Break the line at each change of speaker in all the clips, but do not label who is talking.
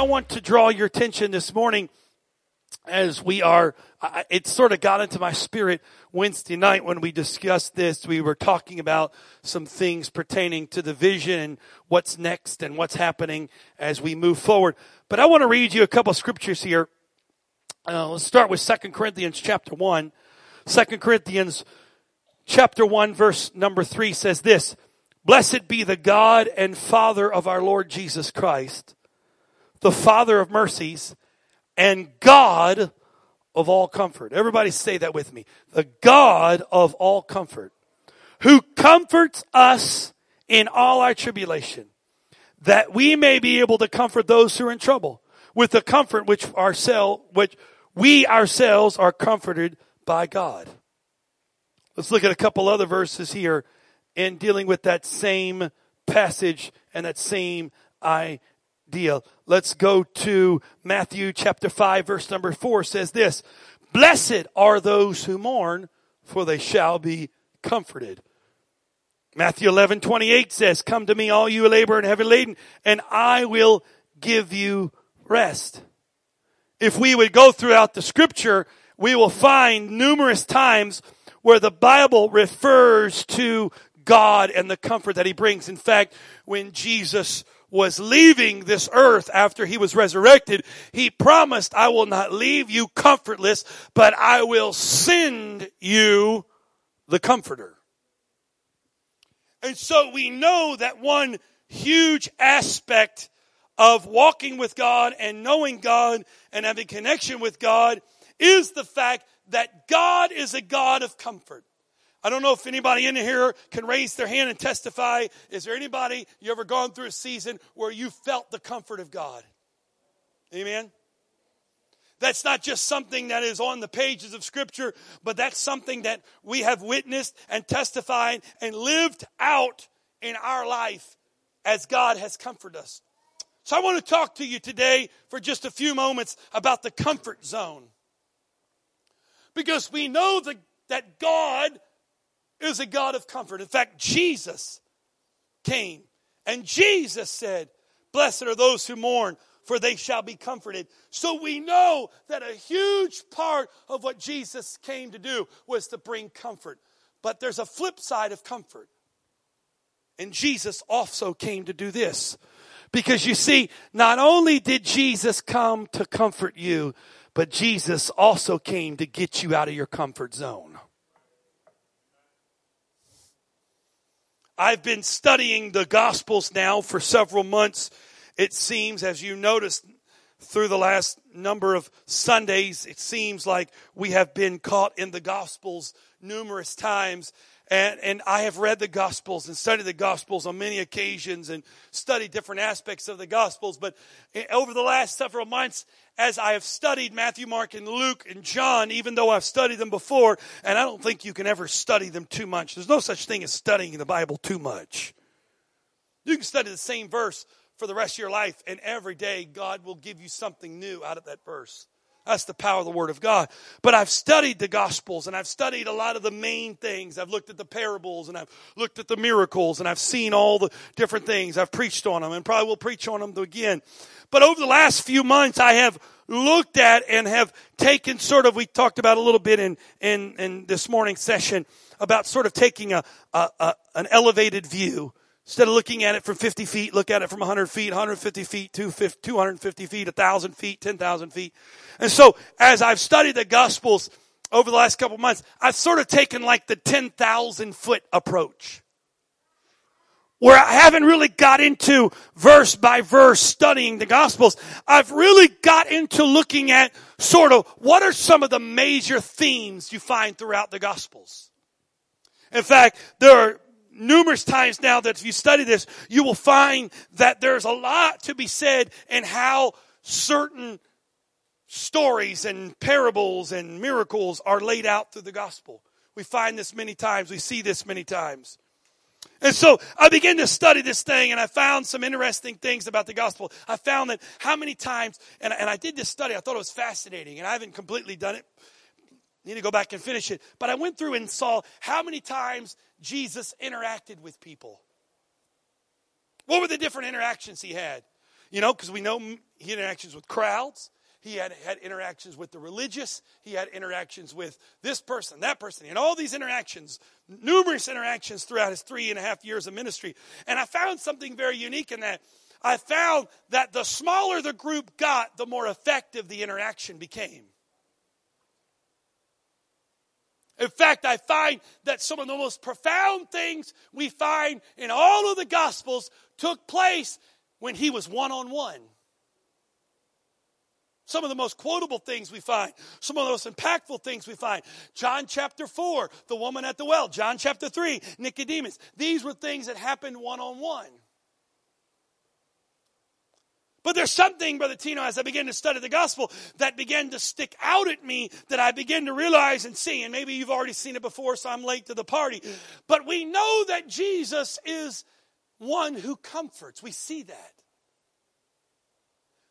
I want to draw your attention this morning as we are, it sort of got into my spirit Wednesday night when we discussed this. We were talking about some things pertaining to the vision and what's next and what's happening as we move forward. But I want to read you a couple scriptures here. Uh, let's start with Second Corinthians chapter 1. 2 Corinthians chapter 1 verse number 3 says this, Blessed be the God and Father of our Lord Jesus Christ, the Father of mercies and God of all comfort. Everybody say that with me. The God of all comfort, who comforts us in all our tribulation, that we may be able to comfort those who are in trouble with the comfort which ourselves, which we ourselves are comforted by God. Let's look at a couple other verses here in dealing with that same passage and that same idea. Let's go to Matthew chapter 5 verse number 4 says this, Blessed are those who mourn, for they shall be comforted. Matthew 11, 28 says, Come to me all you labor and heavy laden, and I will give you rest. If we would go throughout the scripture, we will find numerous times where the Bible refers to God and the comfort that he brings. In fact, when Jesus was leaving this earth after he was resurrected, he promised, I will not leave you comfortless, but I will send you the comforter. And so we know that one huge aspect of walking with God and knowing God and having connection with God is the fact that God is a God of comfort. I don't know if anybody in here can raise their hand and testify. Is there anybody you ever gone through a season where you felt the comfort of God? Amen. That's not just something that is on the pages of Scripture, but that's something that we have witnessed and testified and lived out in our life as God has comforted us. So I want to talk to you today for just a few moments about the comfort zone. Because we know the, that God is a God of comfort. In fact, Jesus came and Jesus said, Blessed are those who mourn, for they shall be comforted. So we know that a huge part of what Jesus came to do was to bring comfort. But there's a flip side of comfort. And Jesus also came to do this. Because you see, not only did Jesus come to comfort you, but Jesus also came to get you out of your comfort zone. I've been studying the Gospels now for several months. It seems, as you noticed through the last number of Sundays, it seems like we have been caught in the Gospels numerous times. And, and I have read the Gospels and studied the Gospels on many occasions and studied different aspects of the Gospels. But eh, over the last several months, as I have studied Matthew, Mark, and Luke and John, even though I've studied them before, and I don't think you can ever study them too much. There's no such thing as studying the Bible too much. You can study the same verse for the rest of your life, and every day God will give you something new out of that verse. That's the power of the Word of God. But I've studied the Gospels and I've studied a lot of the main things. I've looked at the parables and I've looked at the miracles and I've seen all the different things. I've preached on them and probably will preach on them again. But over the last few months, I have looked at and have taken sort of, we talked about a little bit in, in, in this morning's session about sort of taking a, a, a an elevated view Instead of looking at it from 50 feet, look at it from 100 feet, 150 feet, 250 feet, 1,000 feet, 10,000 feet. And so as I've studied the Gospels over the last couple months, I've sort of taken like the 10,000 foot approach. Where I haven't really got into verse by verse studying the Gospels. I've really got into looking at sort of what are some of the major themes you find throughout the Gospels. In fact, there are numerous times now that if you study this, you will find that there's a lot to be said in how certain stories and parables and miracles are laid out through the gospel. We find this many times. We see this many times. And so I began to study this thing and I found some interesting things about the gospel. I found that how many times, and, and I did this study, I thought it was fascinating, and I haven't completely done it. Need to go back and finish it. But I went through and saw how many times Jesus interacted with people. What were the different interactions he had? You know, because we know he had interactions with crowds. He had had interactions with the religious. He had interactions with this person, that person, and all these interactions, numerous interactions throughout his three and a half years of ministry. And I found something very unique in that. I found that the smaller the group got, the more effective the interaction became. In fact, I find that some of the most profound things we find in all of the Gospels took place when he was one on one. Some of the most quotable things we find, some of the most impactful things we find. John chapter 4, the woman at the well. John chapter 3, Nicodemus. These were things that happened one on one. But there's something, Brother Tino, as I began to study the gospel, that began to stick out at me that I began to realize and see. And maybe you've already seen it before, so I'm late to the party. But we know that Jesus is one who comforts. We see that.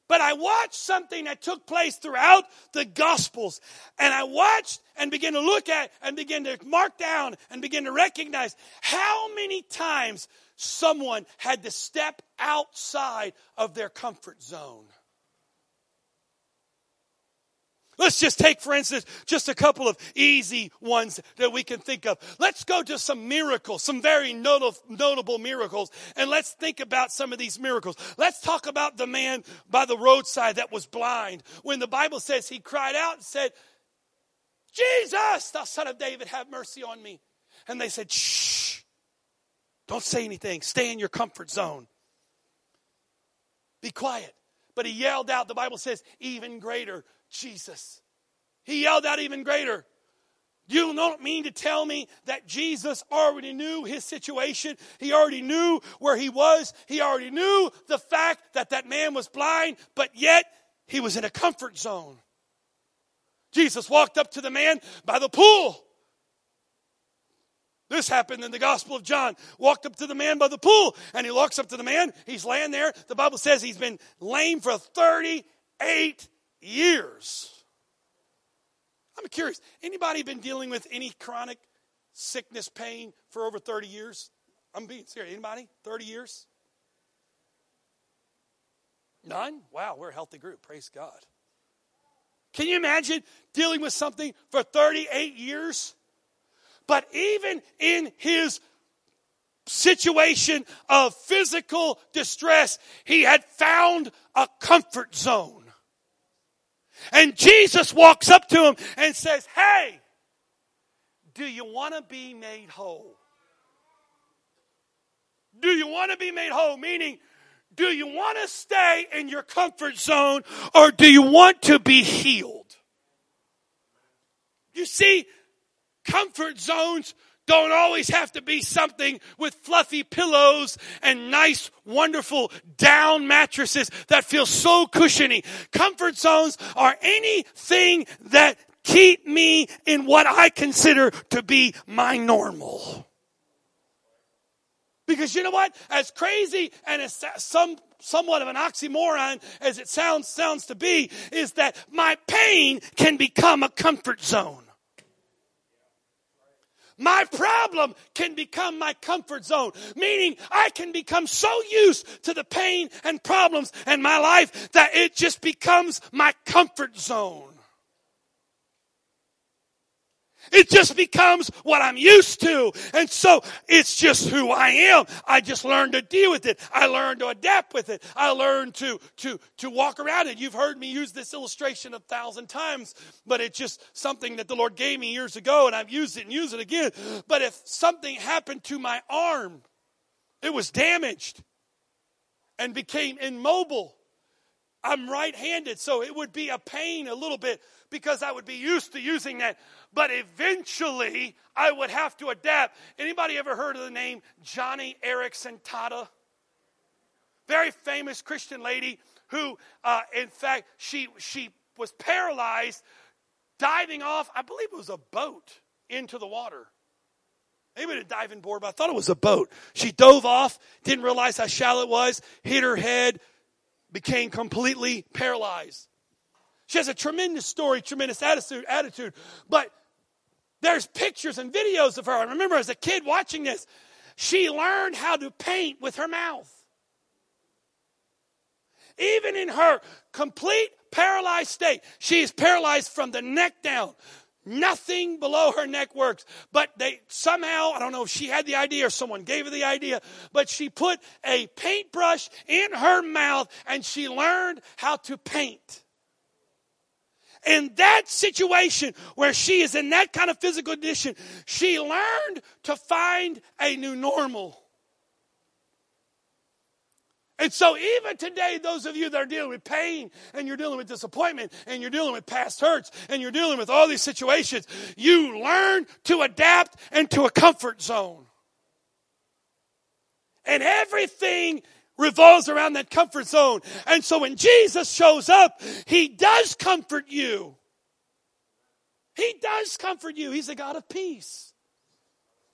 But I watched something that took place throughout the Gospels. And I watched and began to look at and begin to mark down and begin to recognize how many times someone had to step outside of their comfort zone. Let's just take, for instance, just a couple of easy ones that we can think of. Let's go to some miracles, some very notable miracles, and let's think about some of these miracles. Let's talk about the man by the roadside that was blind. When the Bible says he cried out and said, Jesus, thou son of David, have mercy on me. And they said, shh, don't say anything. Stay in your comfort zone. Be quiet. But he yelled out, the Bible says, even greater Jesus. He yelled out even greater. You don't mean to tell me that Jesus already knew his situation. He already knew where he was. He already knew the fact that that man was blind, but yet he was in a comfort zone. Jesus walked up to the man by the pool. This happened in the Gospel of John. Walked up to the man by the pool, and he walks up to the man. He's laying there. The Bible says he's been lame for 38 years. I'm curious. Anybody been dealing with any chronic sickness, pain for over 30 years? I'm being serious. Anybody? 30 years? None? Wow, we're a healthy group. Praise God. Can you imagine dealing with something for 38 years? But even in his situation of physical distress, he had found a comfort zone. And Jesus walks up to him and says, Hey, do you want to be made whole? Do you want to be made whole? Meaning, do you want to stay in your comfort zone or do you want to be healed? You see, comfort zones don't always have to be something with fluffy pillows and nice, wonderful down mattresses that feel so cushiony. Comfort zones are anything that keep me in what I consider to be my normal. Because you know what? As crazy and as some somewhat of an oxymoron as it sounds sounds to be is that my pain can become a comfort zone. My problem can become my comfort zone, meaning I can become so used to the pain and problems in my life that it just becomes my comfort zone. It just becomes what I'm used to. And so it's just who I am. I just learned to deal with it. I learned to adapt with it. I learned to, to, to walk around it. You've heard me use this illustration a thousand times, but it's just something that the Lord gave me years ago and I've used it and used it again. But if something happened to my arm, it was damaged and became immobile. I'm right handed, so it would be a pain a little bit because I would be used to using that but eventually I would have to adapt. Anybody ever heard of the name Joni Eareckson Tada? Very famous Christian lady who, uh, in fact, she she was paralyzed diving off. I believe it was a boat into the water. Maybe a diving board, but I thought it was a boat. She dove off, didn't realize how shallow it was, hit her head, became completely paralyzed. She has a tremendous story, tremendous attitude, attitude. But there's pictures and videos of her. I remember as a kid watching this, she learned how to paint with her mouth. even in her complete paralyzed state, she is paralyzed from the neck down. Nothing below her neck works. But they somehow, I don't know if she had the idea or someone gave her the idea, but she put a paintbrush in her mouth and she learned how to paint. In that situation where she is in that kind of physical condition, she learned to find a new normal. And so, even today, those of you that are dealing with pain and you're dealing with disappointment and you're dealing with past hurts and you're dealing with all these situations, you learn to adapt into a comfort zone. And everything revolves around that comfort zone. And so, when Jesus shows up, he does comfort you. He does comfort you. He's a God of peace.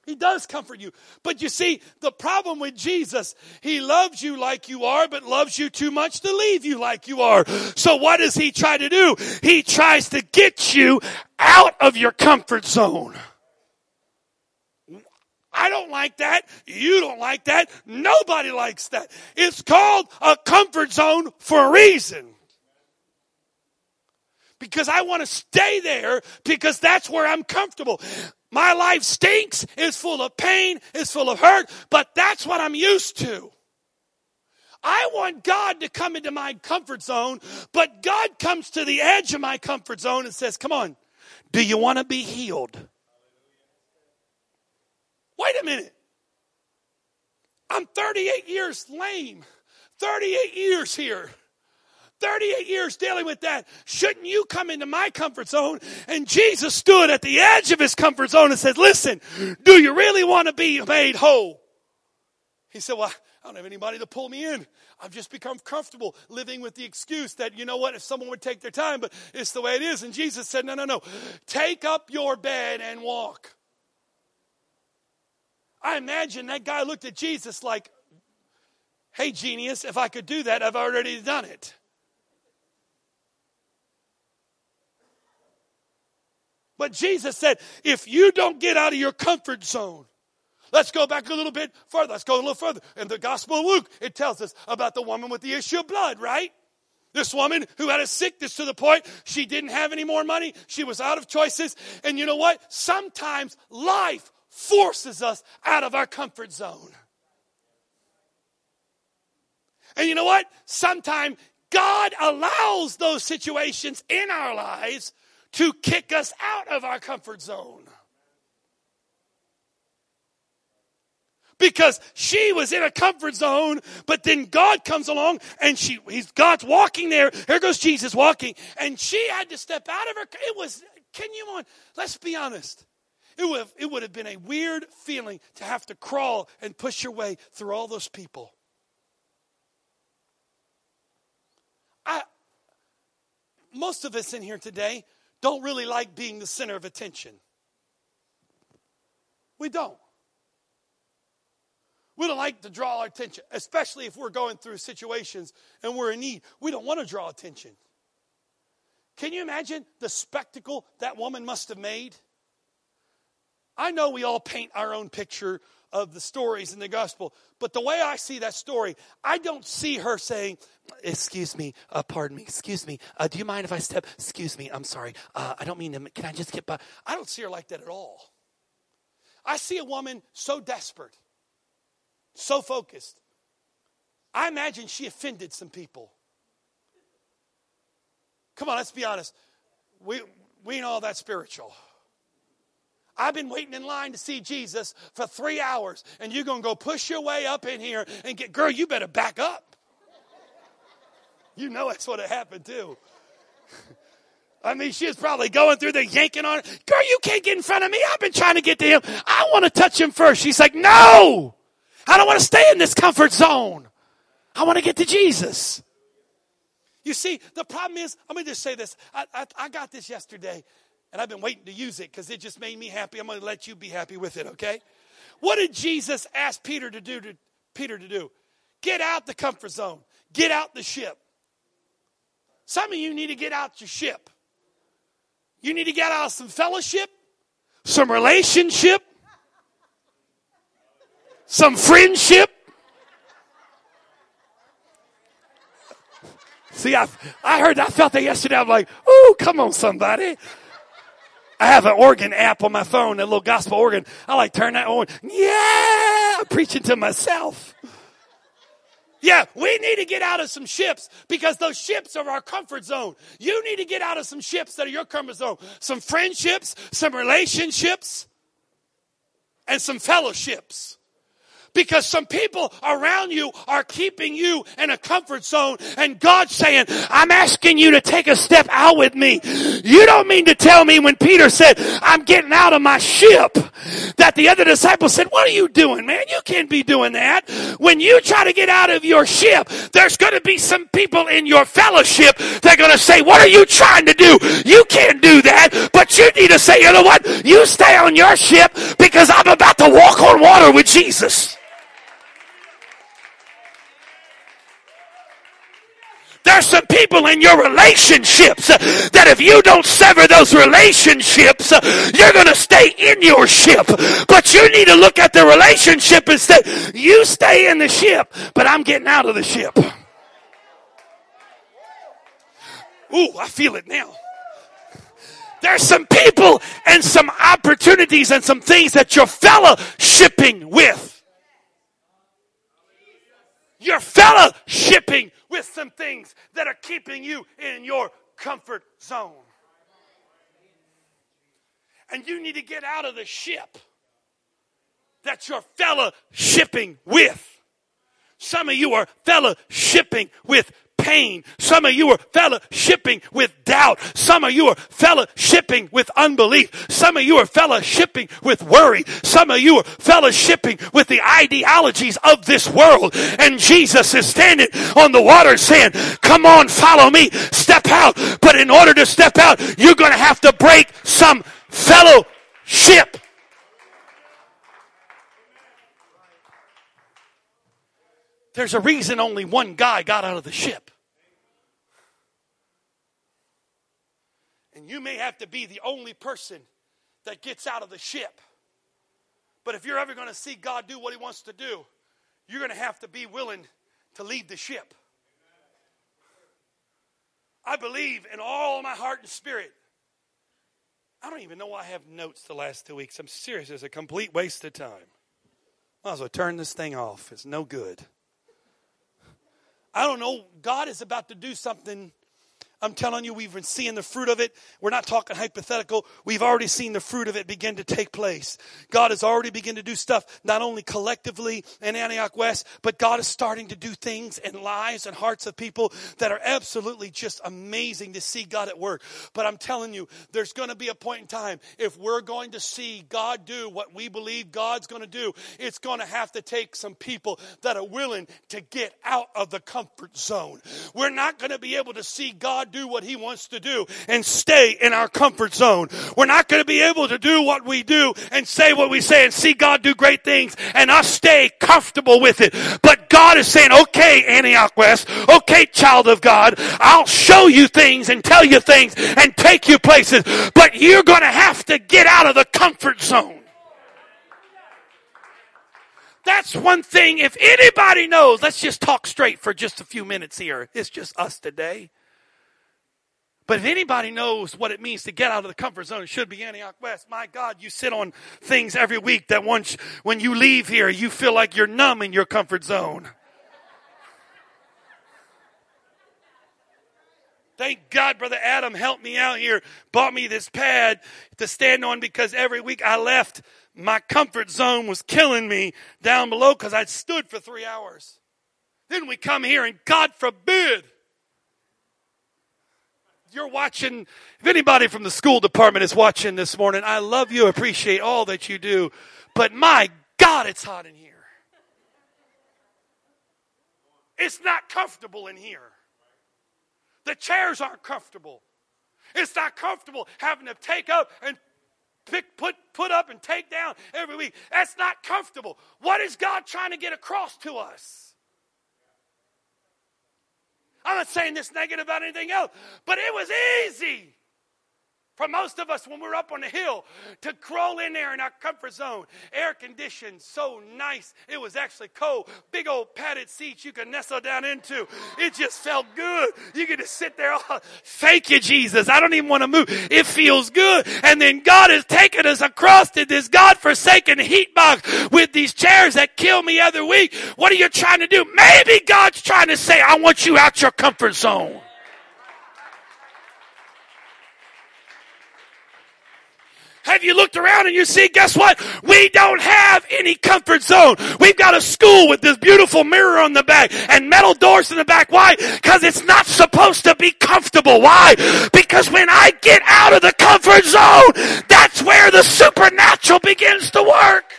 He does comfort you. But you see, the problem with Jesus, He loves you like you are, but loves you too much to leave you like you are. So what does He try to do? He tries to get you out of your comfort zone. I don't like that. You don't like that. Nobody likes that. It's called a comfort zone for a reason because I want to stay there because that's where I'm comfortable. My life stinks, it's full of pain, it's full of hurt, but that's what I'm used to. I want God to come into my comfort zone, but God comes to the edge of my comfort zone and says, Come on, do you want to be healed? Wait a minute. I'm 38 years lame, 38 years here. 38 years dealing with that. Shouldn't you come into my comfort zone? And Jesus stood at the edge of his comfort zone and said, Listen, do you really want to be made whole? He said, Well, I don't have anybody to pull me in. I've just become comfortable living with the excuse that, you know what, if someone would take their time, but it's the way it is. And Jesus said, No, no, no. Take up your bed and walk. I imagine that guy looked at Jesus like, Hey, genius, if I could do that, I've already done it. But Jesus said, if you don't get out of your comfort zone, let's go back a little bit further. Let's go a little further. In the Gospel of Luke, it tells us about the woman with the issue of blood, right? This woman who had a sickness to the point she didn't have any more money. She was out of choices. And you know what? Sometimes life forces us out of our comfort zone. And you know what? Sometimes God allows those situations in our lives to kick us out of our comfort zone. Because she was in a comfort zone, but then God comes along and she, he's, God's walking there. Here goes Jesus walking. And she had to step out of her. It was, can you on, let's be honest. It would, have, it would have been a weird feeling to have to crawl and push your way through all those people. I, most of us in here today don't really like being the center of attention. We don't. We don't like to draw our attention, especially if we're going through situations and we're in need. We don't want to draw attention. Can you imagine the spectacle that woman must have made? I know we all paint our own picture of the stories in the gospel. But the way I see that story, I don't see her saying, Excuse me, uh, pardon me, excuse me, uh, do you mind if I step? Excuse me, I'm sorry, uh, I don't mean to, can I just get by? I don't see her like that at all. I see a woman so desperate, so focused. I imagine she offended some people. Come on, let's be honest. We, we ain't all that spiritual. I've been waiting in line to see Jesus for three hours, and you're going to go push your way up in here and get, girl, you better back up. You know that's what it happened too. I mean, she was probably going through there yanking on it. Girl, you can't get in front of me. I've been trying to get to him. I want to touch him first. She's like, no, I don't want to stay in this comfort zone. I want to get to Jesus. You see, the problem is, let me just say this. I, I, I got this yesterday and I've been waiting to use it because it just made me happy. I'm going to let you be happy with it, okay? What did Jesus ask Peter to do to Peter to do? Get out the comfort zone. Get out the ship. Some of you need to get out your ship. You need to get out some fellowship, some relationship, some friendship. See, I, I heard, I felt that yesterday. I'm like, oh, come on, somebody. I have an organ app on my phone, a little gospel organ. I like turn that on. Yeah, I'm preaching to myself. Yeah, we need to get out of some ships because those ships are our comfort zone. You need to get out of some ships that are your comfort zone. Some friendships, some relationships, and some fellowships because some people around you are keeping you in a comfort zone and God's saying, I'm asking you to take a step out with me. You don't mean to tell me when Peter said, I'm getting out of my ship that the other disciples said, what are you doing, man? You can't be doing that. When you try to get out of your ship, there's going to be some people in your fellowship that are going to say, what are you trying to do? You can't do that, but you need to say, you know what? You stay on your ship because I'm about to walk on water with Jesus. There's some people in your relationships uh, that if you don't sever those relationships, uh, you're going to stay in your ship. But you need to look at the relationship and say, you stay in the ship, but I'm getting out of the ship. Ooh, I feel it now. There's some people and some opportunities and some things that you're fellowshipping with. You're fellowshipping with some things that are keeping you in your comfort zone. And you need to get out of the ship that you're fellowshipping with. Some of you are fellowshipping with pain. Some of you are fellowshipping with doubt. Some of you are fellowshipping with unbelief. Some of you are fellowshipping with worry. Some of you are fellowshipping with the ideologies of this world. And Jesus is standing on the water saying, come on, follow me, step out. But in order to step out, you're going to have to break some fellowship. There's a reason only one guy got out of the ship. And you may have to be the only person that gets out of the ship. But if you're ever going to see God do what He wants to do, you're going to have to be willing to leave the ship. I believe in all my heart and spirit. I don't even know why I have notes the last two weeks. I'm serious. It's a complete waste of time. Might as well turn this thing off. It's no good. I don't know. God is about to do something I'm telling you, we've been seeing the fruit of it. We're not talking hypothetical. We've already seen the fruit of it begin to take place. God has already begun to do stuff, not only collectively in Antioch West, but God is starting to do things in lives and hearts of people that are absolutely just amazing to see God at work. But I'm telling you, there's going to be a point in time if we're going to see God do what we believe God's going to do, it's going to have to take some people that are willing to get out of the comfort zone. We're not going to be able to see God God do what He wants to do and stay in our comfort zone. We're not going to be able to do what we do and say what we say and see God do great things and us stay comfortable with it. But God is saying, okay, Antioch West, okay, child of God, I'll show you things and tell you things and take you places, but you're going to have to get out of the comfort zone. That's one thing. If anybody knows, let's just talk straight for just a few minutes here. It's just us today. But if anybody knows what it means to get out of the comfort zone, it should be Antioch West. My God, you sit on things every week that once, when you leave here, you feel like you're numb in your comfort zone. Thank God, Brother Adam helped me out here, bought me this pad to stand on because every week I left, my comfort zone was killing me down below because I stood for three hours. Then we come here and God forbid you're watching, if anybody from the school department is watching this morning, I love you, appreciate all that you do, but my God, it's hot in here. It's not comfortable in here. The chairs aren't comfortable. It's not comfortable having to take up and pick, put, put up and take down every week. That's not comfortable. What is God trying to get across to us? I'm not saying this negative about anything else, but it was easy For most of us, when we're up on the hill, to crawl in there in our comfort zone, air conditioned, so nice. It was actually cold. Big old padded seats you could nestle down into. It just felt good. You could just sit there. Oh, thank you, Jesus. I don't even want to move. It feels good. And then God has taken us across to this God-forsaken heat box with these chairs that kill me every week. What are you trying to do? Maybe God's trying to say, I want you out your comfort zone. Have you looked around and you see, guess what? We don't have any comfort zone. We've got a school with this beautiful mirror on the back and metal doors in the back. Why? Because it's not supposed to be comfortable. Why? Because when I get out of the comfort zone, that's where the supernatural begins to work.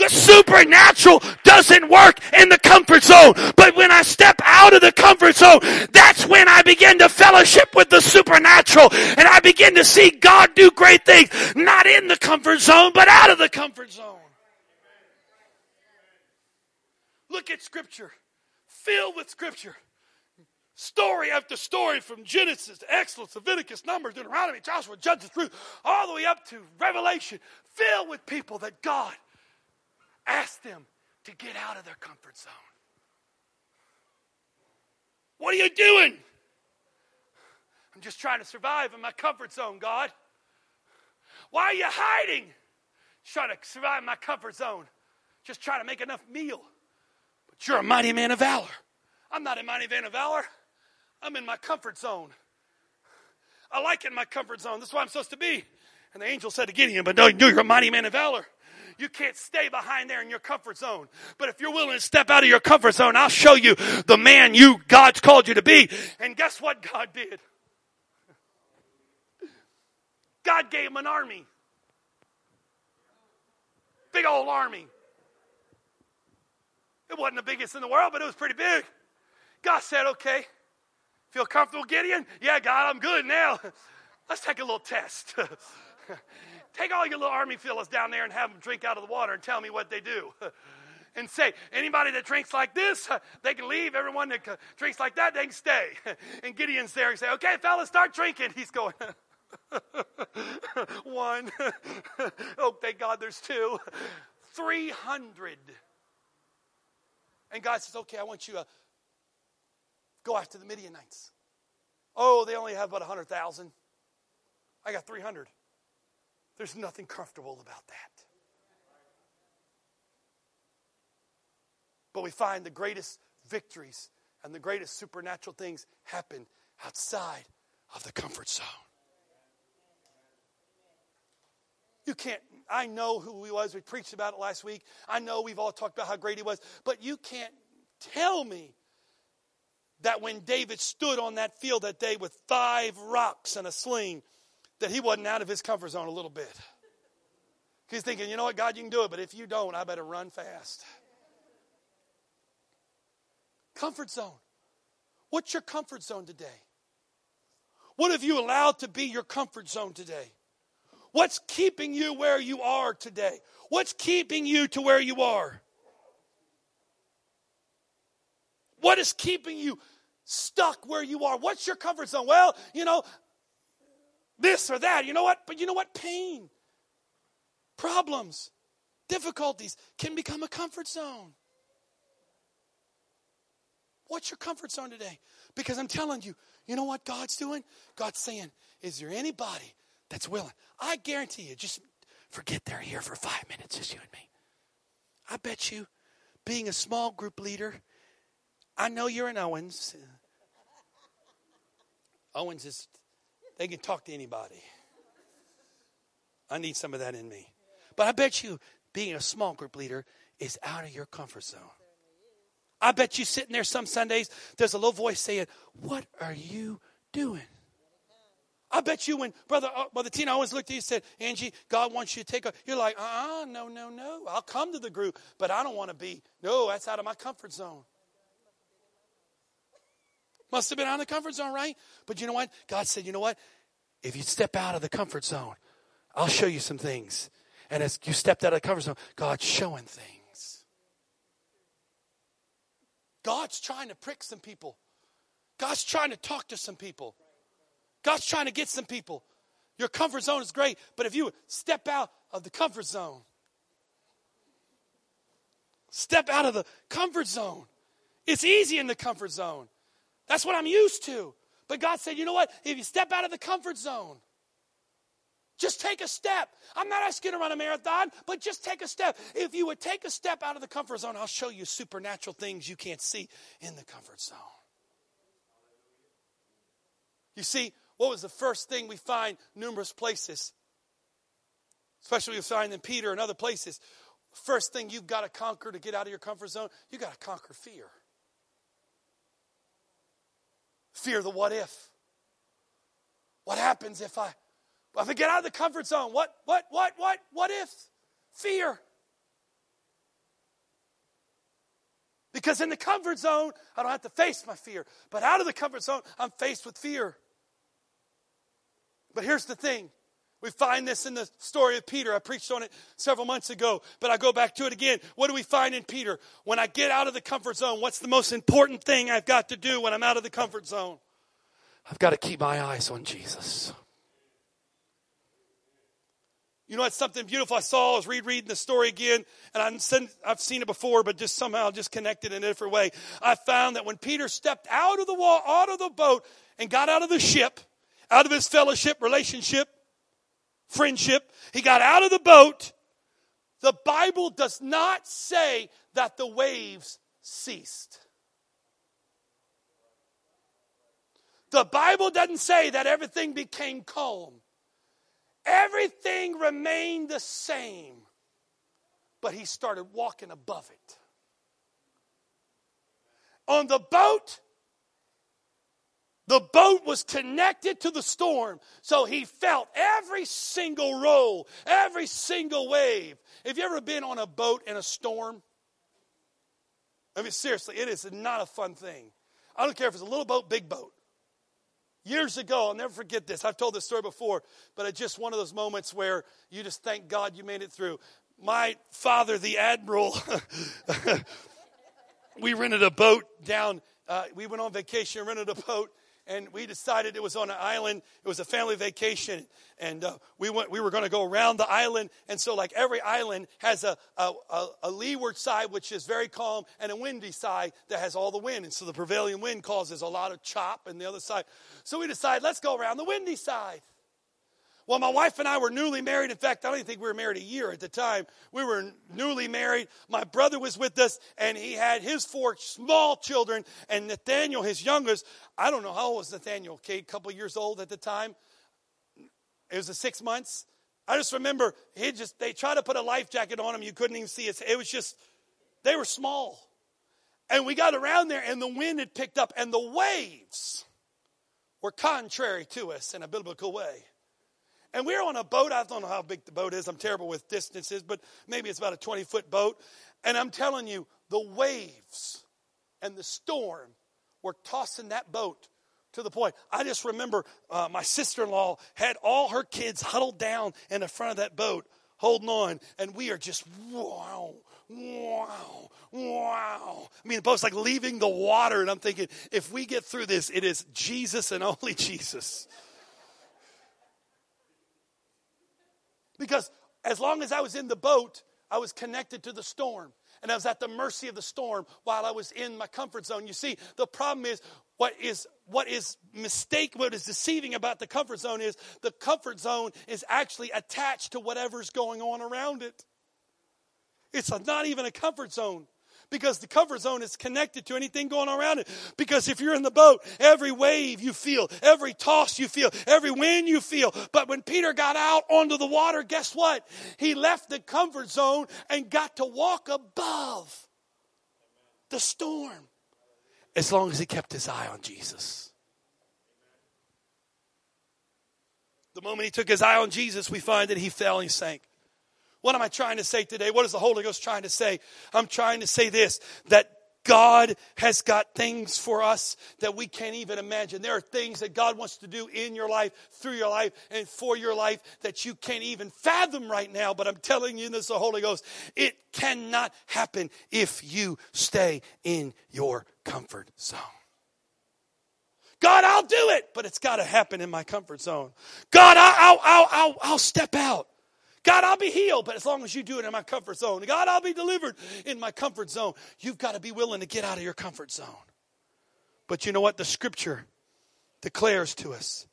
The supernatural doesn't work in the comfort zone. But when I step out of the comfort zone, that's when I begin to fellowship with the supernatural and I begin to see God do great things, not in the comfort zone, but out of the comfort zone. Look at scripture, filled with scripture. Story after story from Genesis to Exodus, Leviticus, Numbers, Deuteronomy, Joshua, Judges, Ruth, all the way up to Revelation, filled with people that God Ask them to get out of their comfort zone. What are you doing? I'm just trying to survive in my comfort zone, God. Why are you hiding? Just trying to survive in my comfort zone. Just trying to make enough meal. But you're a mighty man of valor. I'm not a mighty man of valor. I'm in my comfort zone. I like it in my comfort zone. That's why I'm supposed to be. And the angel said to Gideon, But no, you're a mighty man of valor. You can't stay behind there in your comfort zone. But if you're willing to step out of your comfort zone, I'll show you the man you, God's called you to be. And guess what God did? God gave him an army. Big old army. It wasn't the biggest in the world, but it was pretty big. God said, okay, feel comfortable, Gideon? Yeah, God, I'm good now. Let's take a little test. Take all your little army fellows down there and have them drink out of the water and tell me what they do. and say, anybody that drinks like this, they can leave. Everyone that drinks like that, they can stay. And Gideon's there and say, okay, fellas, start drinking. He's going, one. oh, thank God there's two. 300. And God says, okay, I want you to go after the Midianites. Oh, they only have about 100,000. I got 300. There's nothing comfortable about that. But we find the greatest victories and the greatest supernatural things happen outside of the comfort zone. You can't, I know who he was. We preached about it last week. I know we've all talked about how great he was. But you can't tell me that when David stood on that field that day with five rocks and a sling, that he wasn't out of his comfort zone a little bit. He's thinking, you know what, God, you can do it, but if you don't, I better run fast. Comfort zone. What's your comfort zone today? What have you allowed to be your comfort zone today? What's keeping you where you are today? What's keeping you to where you are? What is keeping you stuck where you are? What's your comfort zone? Well, you know, this or that. You know what? But you know what? Pain, problems, difficulties can become a comfort zone. What's your comfort zone today? Because I'm telling you, you know what God's doing? God's saying, Is there anybody that's willing? I guarantee you, just forget they're here for five minutes, just you and me. I bet you, being a small group leader, I know you're an Owens. Owens is they can talk to anybody. I need some of that in me. But I bet you being a small group leader is out of your comfort zone. I bet you sitting there some Sundays, there's a little voice saying, What are you doing? I bet you when Brother, uh, Brother Tina always looked at you and said, Angie, God wants you to take a, you're like, uh uh no, no, no. I'll come to the group, but I don't want to be, no, that's out of my comfort zone. Must have been out of the comfort zone, right? But you know what? God said, you know what? If you step out of the comfort zone, I'll show you some things. And as you stepped out of the comfort zone, God's showing things. God's trying to prick some people. God's trying to talk to some people. God's trying to get some people. Your comfort zone is great, but if you step out of the comfort zone, step out of the comfort zone. It's easy in the comfort zone. That's what I'm used to. But God said, you know what? If you step out of the comfort zone, just take a step. I'm not asking to run a marathon, but just take a step. If you would take a step out of the comfort zone, I'll show you supernatural things you can't see in the comfort zone. You see, what was the first thing we find numerous places? Especially we find in Peter and other places. First thing you've got to conquer to get out of your comfort zone, you've got to conquer fear. Fear the what if. What happens if I if I get out of the comfort zone, what, what, what, what, what if? Fear. Because in the comfort zone, I don't have to face my fear. But out of the comfort zone, I'm faced with fear. But here's the thing. We find this in the story of Peter. I preached on it several months ago, but I go back to it again. What do we find in Peter? When I get out of the comfort zone, what's the most important thing I've got to do when I'm out of the comfort zone? I've got to keep my eyes on Jesus. You know, it's something beautiful I saw. I was rereading the story again, and I've seen it before, but just somehow just connected in a different way. I found that when Peter stepped out of the wall, out of the boat, and got out of the ship, out of his fellowship, relationship, friendship, he got out of the boat. The Bible does not say that the waves ceased. The Bible doesn't say that everything became calm. Everything remained the same, but he started walking above it. On the boat, the boat was connected to the storm, so he felt every single roll, every single wave. Have you ever been on a boat in a storm? I mean, seriously, it is not a fun thing. I don't care if it's a little boat, big boat. Years ago, I'll never forget this. I've told this story before, but it's just one of those moments where you just thank God you made it through. My father, the admiral, we rented a boat down. Uh, we went on vacation, rented a boat, and we decided it was on an island. It was a family vacation, and uh, we went. We were going to go around the island, and so like every island has a, a, a, leeward side which is very calm, and a windy side that has all the wind, and so the prevailing wind causes a lot of chop, and the other side. So we decided let's go around the windy side. Well, my wife and I were newly married. In fact, I don't even think we were married a year at the time. We were newly married. My brother was with us, and he had his four small children. And Nathaniel, his youngest, I don't know how old was Nathaniel, okay, a couple years old at the time. It was a six months. I just remember he just they tried to put a life jacket on him. You couldn't even see it. It was just they were small. And we got around there, and the wind had picked up, and the waves were contrary to us in a biblical way. And we are on a boat. I don't know how big the boat is. I'm terrible with distances, but maybe it's about a 20 foot boat. And I'm telling you, the waves and the storm were tossing that boat to the point. I just remember uh, my sister in law had all her kids huddled down in the front of that boat, holding on. And we are just, wow, wow, wow. I mean, the boat's like leaving the water. And I'm thinking, if we get through this, it is Jesus and only Jesus. Because as long as I was in the boat, I was connected to the storm. And I was at the mercy of the storm while I was in my comfort zone. You see, the problem is what is what is mistake what is deceiving about the comfort zone is the comfort zone is actually attached to whatever's going on around it. It's not even a comfort zone because the comfort zone is connected to anything going on around it. Because if you're in the boat, every wave you feel, every toss you feel, every wind you feel. But when Peter got out onto the water, guess what? He left the comfort zone and got to walk above the storm as long as he kept his eye on Jesus. The moment he took his eye on Jesus, we find that he fell and he sank. What am I trying to say today? What is the Holy Ghost trying to say? I'm trying to say this that God has got things for us that we can't even imagine. There are things that God wants to do in your life, through your life, and for your life that you can't even fathom right now. But I'm telling you, this is the Holy Ghost. It cannot happen if you stay in your comfort zone. God, I'll do it, but it's got to happen in my comfort zone. God, I'll, I'll, I'll, I'll step out. God, I'll be healed, but as long as you do it in my comfort zone. God, I'll be delivered in my comfort zone. You've got to be willing to get out of your comfort zone. But you know what? The scripture declares to us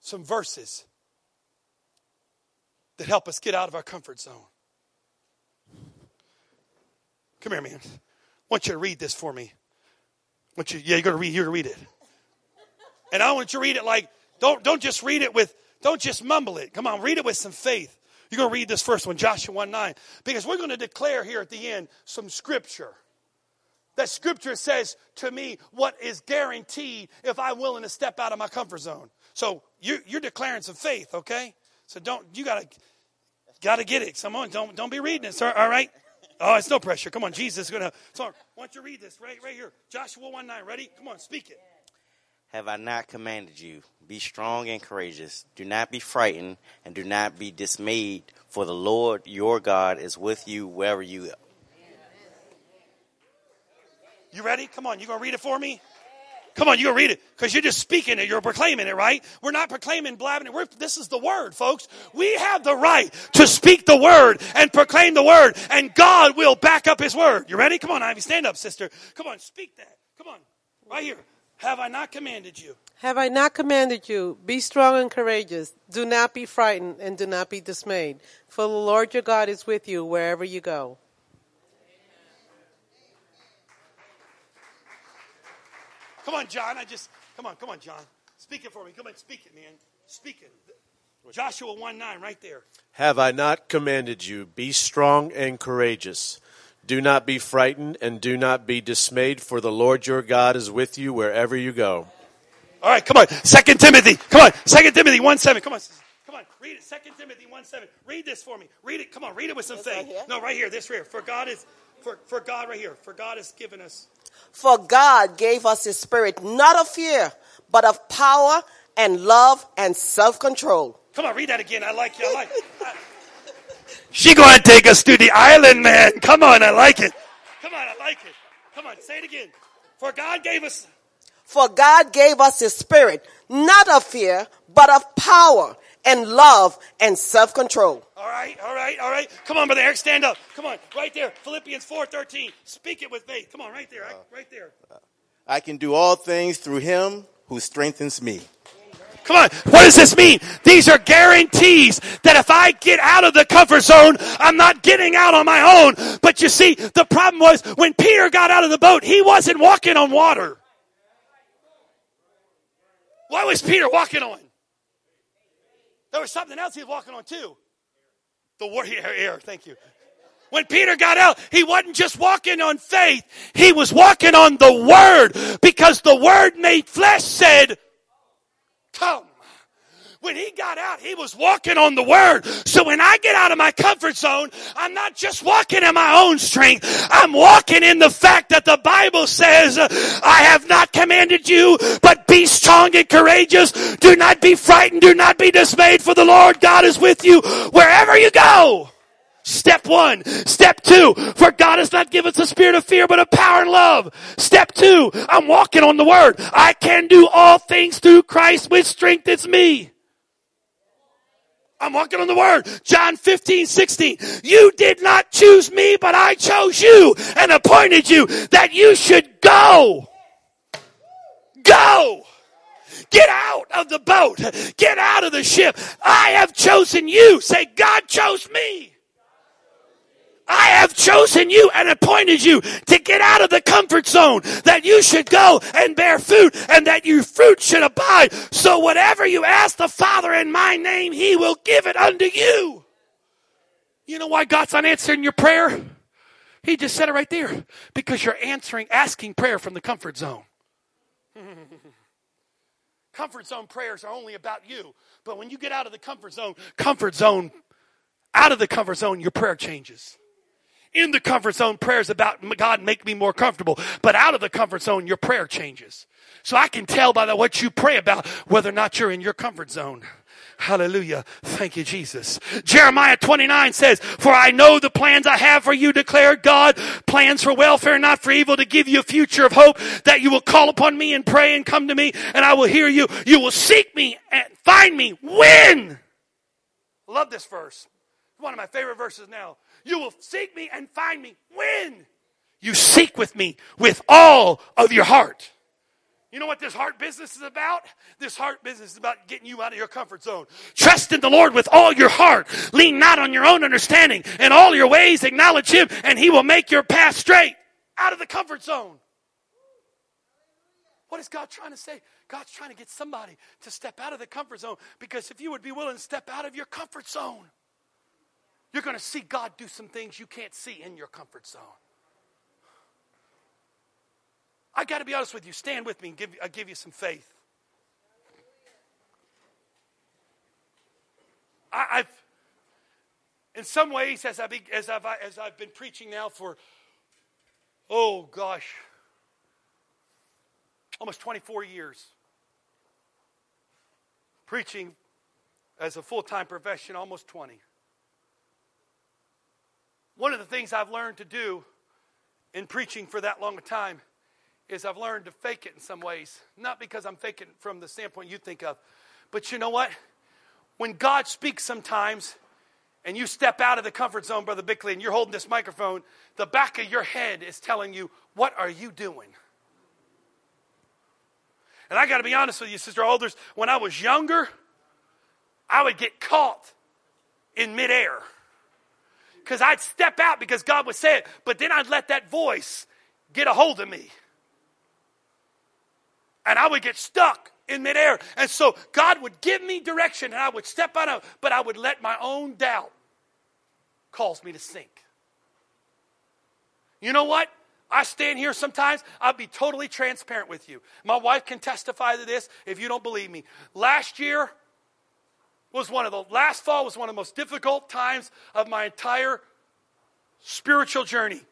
some verses that help us get out of our comfort zone. Come here, man. I want you to read this for me. I want you, yeah, you're gonna read. You're gonna read it, and I want you to read it like don't don't just read it with don't just mumble it. Come on, read it with some faith. You're gonna read this first one, Joshua 1 9, because we're gonna declare here at the end some scripture. That scripture says to me what is guaranteed if I'm willing to step out of my comfort zone. So you, you're declaring some faith, okay? So don't you gotta gotta get it. Come on, don't don't be reading it, sir. All right. Oh, it's no pressure. Come on, Jesus is gonna. So why don't you read this right right here, Joshua one nine. Ready? Come on, speak it.
Have I not commanded you? Be strong and courageous. Do not be frightened and do not be dismayed, for the Lord your God is with you wherever you go.
You ready? Come on, you gonna read it for me? Come on, you gonna read it because you're just speaking it. You're proclaiming it, right? We're not proclaiming, blabbing it. We're, this is the word, folks. We have the right to speak the word and proclaim the word, and God will back up His word. You ready? Come on, Ivy, stand up, sister. Come on, speak that. Come on, right here. Have I not commanded you?
Have I not commanded you? Be strong and courageous. Do not be frightened and do not be dismayed, for the Lord your God is with you wherever you go.
Come on, John. I just come on, come on, John. Speak it for me. Come on, speak it, man. Speak it. Joshua 1 9, right there.
Have I not commanded you? Be strong and courageous. Do not be frightened and do not be dismayed, for the Lord your God is with you wherever you go.
All right, come on. Second Timothy. Come on. Second Timothy 1 7. Come on. Come on. Read it. Second Timothy 1 7. Read this for me. Read it. Come on. Read it with some faith.
right
no, right here. This right here. For God is for, for God right here. For God has given us
For God gave us his spirit not of fear, but of power and love and self-control.
Come on, read that again. I like you. I like it. She going to take us to the island, man. Come on, I like it. Come on, I like it. Come on, say it again. For God gave us.
For God gave us his spirit not of fear, but of power and love and self-control.
All right, all right, all right. Come on, brother Eric, stand up. Come on, right there. Philippians four thirteen. Speak it with faith. Come on, right there, right, right there.
I can do all things through him who strengthens me.
Come on. What does this mean? These are guarantees that if I get out of the comfort zone, I'm not getting out on my own. But you see, the problem was when Peter got out of the boat, he wasn't walking on water. What was Peter walking on? There was something else he was walking on too. The word air, thank you. When Peter got out, he wasn't just walking on faith, he was walking on the word because the word made flesh said, Come. When he got out, he was walking on the word. So when I get out of my comfort zone, I'm not just walking in my own strength. I'm walking in the fact that the Bible says, I have not commanded you, but be strong and courageous. Do not be frightened. Do not be dismayed for the Lord God is with you wherever you go. Step one. Step two. For God has not given us a spirit of fear, but of power and love. Step two. I'm walking on the word. I can do all things through Christ which strengthens me. I'm walking on the word. John 15, 16. You did not choose me, but I chose you and appointed you that you should go. Go. Get out of the boat. Get out of the ship. I have chosen you. Say, God chose me. I have chosen you and appointed you to get out of the comfort zone, that you should go and bear fruit, and that your fruit should abide. So whatever you ask the Father in my name, He will give it unto you. You know why God's not answering your prayer? He just said it right there. Because you're answering, asking prayer from the comfort zone. comfort zone prayers are only about you. But when you get out of the comfort zone, comfort zone, out of the comfort zone, your prayer changes in the comfort zone, prayers about God make me more comfortable. But out of the comfort zone, your prayer changes. So I can tell by the, what you pray about whether or not you're in your comfort zone. Hallelujah. Thank you, Jesus. Jeremiah 29 says, For I know the plans I have for you, declared God, plans for welfare, not for evil, to give you a future of hope, that you will call upon me and pray and come to me, and I will hear you. You will seek me and find me when? Love this verse. One of my favorite verses now. You will seek me and find me when you seek with me with all of your heart. You know what this heart business is about? This heart business is about getting you out of your comfort zone. Trust in the Lord with all your heart. Lean not on your own understanding. In all your ways, acknowledge Him, and He will make your path straight. Out of the comfort zone. What is God trying to say? God's trying to get somebody to step out of the comfort zone because if you would be willing to step out of your comfort zone, you're going to see God do some things you can't see in your comfort zone. I got to be honest with you. Stand with me and give, I'll give you some faith. I, have in some ways, as I've, as, I've, as I've been preaching now for, oh gosh, almost 24 years, preaching as a full time profession, almost 20. One of the things I've learned to do in preaching for that long a time is I've learned to fake it in some ways. Not because I'm faking from the standpoint you think of, but you know what? When God speaks sometimes, and you step out of the comfort zone, Brother Bickley, and you're holding this microphone, the back of your head is telling you, What are you doing? And I got to be honest with you, Sister Alders, when I was younger, I would get caught in midair. Because I'd step out because God would say it, but then I'd let that voice get a hold of me and I would get stuck in midair. And so God would give me direction and I would step out of, but I would let my own doubt cause me to sink. You know what? I stand here sometimes, I'll be totally transparent with you. My wife can testify to this if you don't believe me. Last year was one of the last fall was one of the most difficult times of my entire spiritual journey.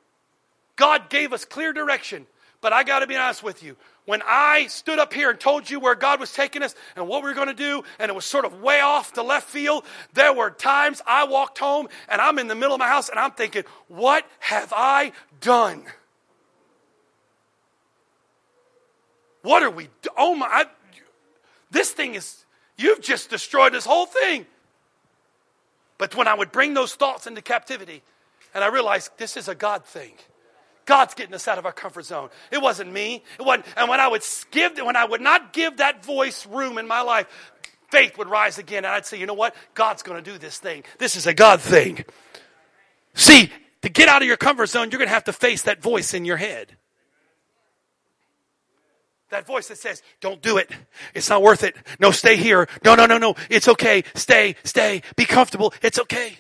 God gave us clear direction, but I got to be honest with you when I stood up here and told you where God was taking us and what we were going to do, and it was sort of way off the left field, there were times I walked home and I'm in the middle of my house and I'm thinking, what have I done? What are we? Do- oh my! I, this thing is. You've just destroyed this whole thing. But when I would bring those thoughts into captivity, and I realized this is a God thing. God's getting us out of our comfort zone. It wasn't me. It wasn't, and when I would give, when I would not give that voice room in my life, faith would rise again. And I'd say, you know what? God's going to do this thing. This is a God thing. See, to get out of your comfort zone, you're going to have to face that voice in your head. That voice that says, don't do it. It's not worth it. No, stay here. No, no, no, no. It's okay. Stay, stay. Be comfortable. It's okay.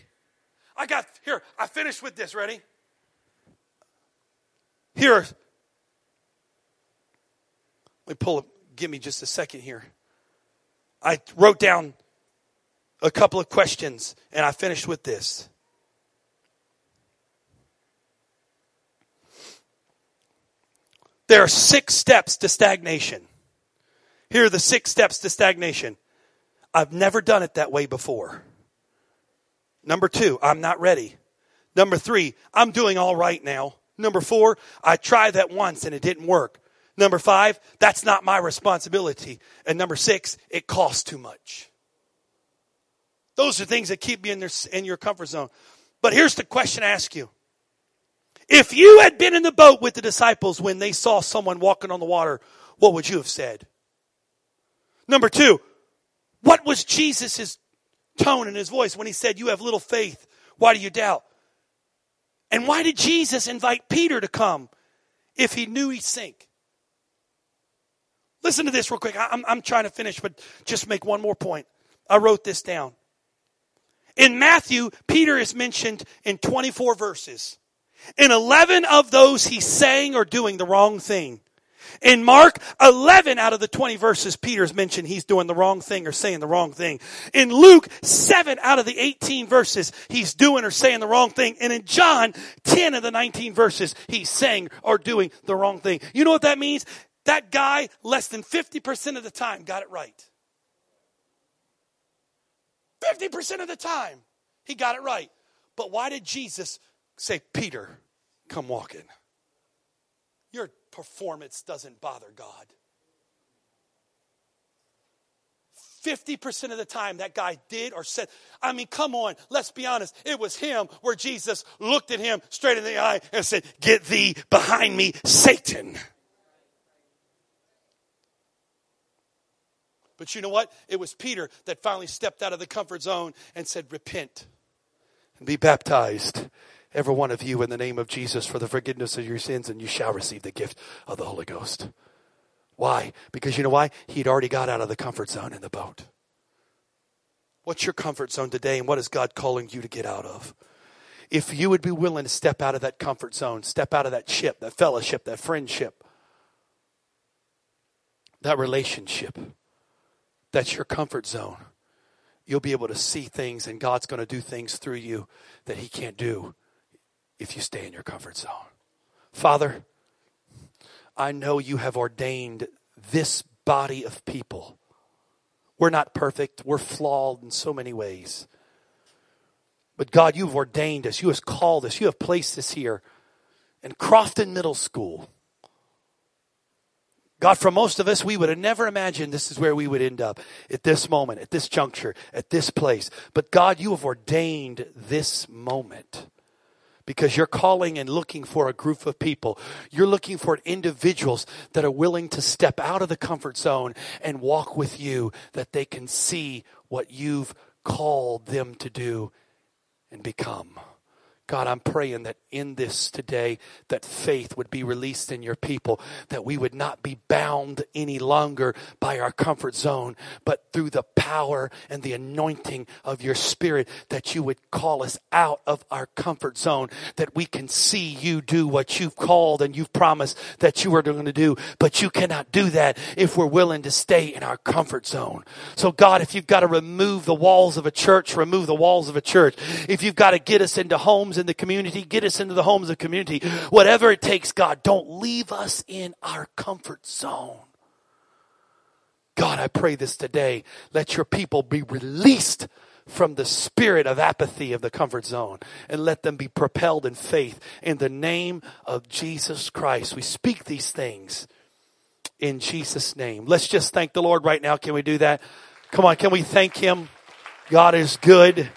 I got, here, I finished with this. Ready? Here, let me pull up, give me just a second here. I wrote down a couple of questions and I finished with this. There are six steps to stagnation. Here are the six steps to stagnation. I've never done it that way before. Number two, I'm not ready. Number three, I'm doing all right now. Number four, I tried that once and it didn't work. Number five, that's not my responsibility. And number six, it costs too much. Those are things that keep you in, their, in your comfort zone. But here's the question I ask you. If you had been in the boat with the disciples when they saw someone walking on the water, what would you have said? Number two, what was Jesus' tone in his voice when he said, You have little faith? Why do you doubt? And why did Jesus invite Peter to come if he knew he'd sink? Listen to this real quick. I'm, I'm trying to finish, but just make one more point. I wrote this down. In Matthew, Peter is mentioned in 24 verses. In 11 of those, he's saying or doing the wrong thing. In Mark, 11 out of the 20 verses, Peter's mentioned he's doing the wrong thing or saying the wrong thing. In Luke, 7 out of the 18 verses, he's doing or saying the wrong thing. And in John, 10 of the 19 verses, he's saying or doing the wrong thing. You know what that means? That guy, less than 50% of the time, got it right. 50% of the time, he got it right. But why did Jesus say, Peter, come walk in? Your performance doesn't bother God. 50% of the time that guy did or said, I mean, come on, let's be honest. It was him where Jesus looked at him straight in the eye and said, Get thee behind me, Satan. But you know what? It was Peter that finally stepped out of the comfort zone and said, Repent and be baptized, every one of you, in the name of Jesus for the forgiveness of your sins, and you shall receive the gift of the Holy Ghost. Why? Because you know why? He'd already got out of the comfort zone in the boat. What's your comfort zone today, and what is God calling you to get out of? If you would be willing to step out of that comfort zone, step out of that ship, that fellowship, that friendship, that relationship, that's your comfort zone. You'll be able to see things, and God's going to do things through you that He can't do if you stay in your comfort zone. Father, I know you have ordained this body of people. We're not perfect, we're flawed in so many ways. But God, you've ordained us, you have called us, you have placed us here in Crofton Middle School. God, for most of us, we would have never imagined this is where we would end up at this moment, at this juncture, at this place. But God, you have ordained this moment because you're calling and looking for a group of people. You're looking for individuals that are willing to step out of the comfort zone and walk with you that they can see what you've called them to do and become. God, I'm praying that in this today, that faith would be released in your people, that we would not be bound any longer by our comfort zone, but through the power and the anointing of your spirit, that you would call us out of our comfort zone, that we can see you do what you've called and you've promised that you are going to do, but you cannot do that if we're willing to stay in our comfort zone. So God, if you've got to remove the walls of a church, remove the walls of a church. If you've got to get us into homes in the community, get us into the homes of community. Whatever it takes, God, don't leave us in our comfort zone. God, I pray this today. Let your people be released from the spirit of apathy of the comfort zone and let them be propelled in faith in the name of Jesus Christ. We speak these things in Jesus' name. Let's just thank the Lord right now. Can we do that? Come on, can we thank Him? God is good.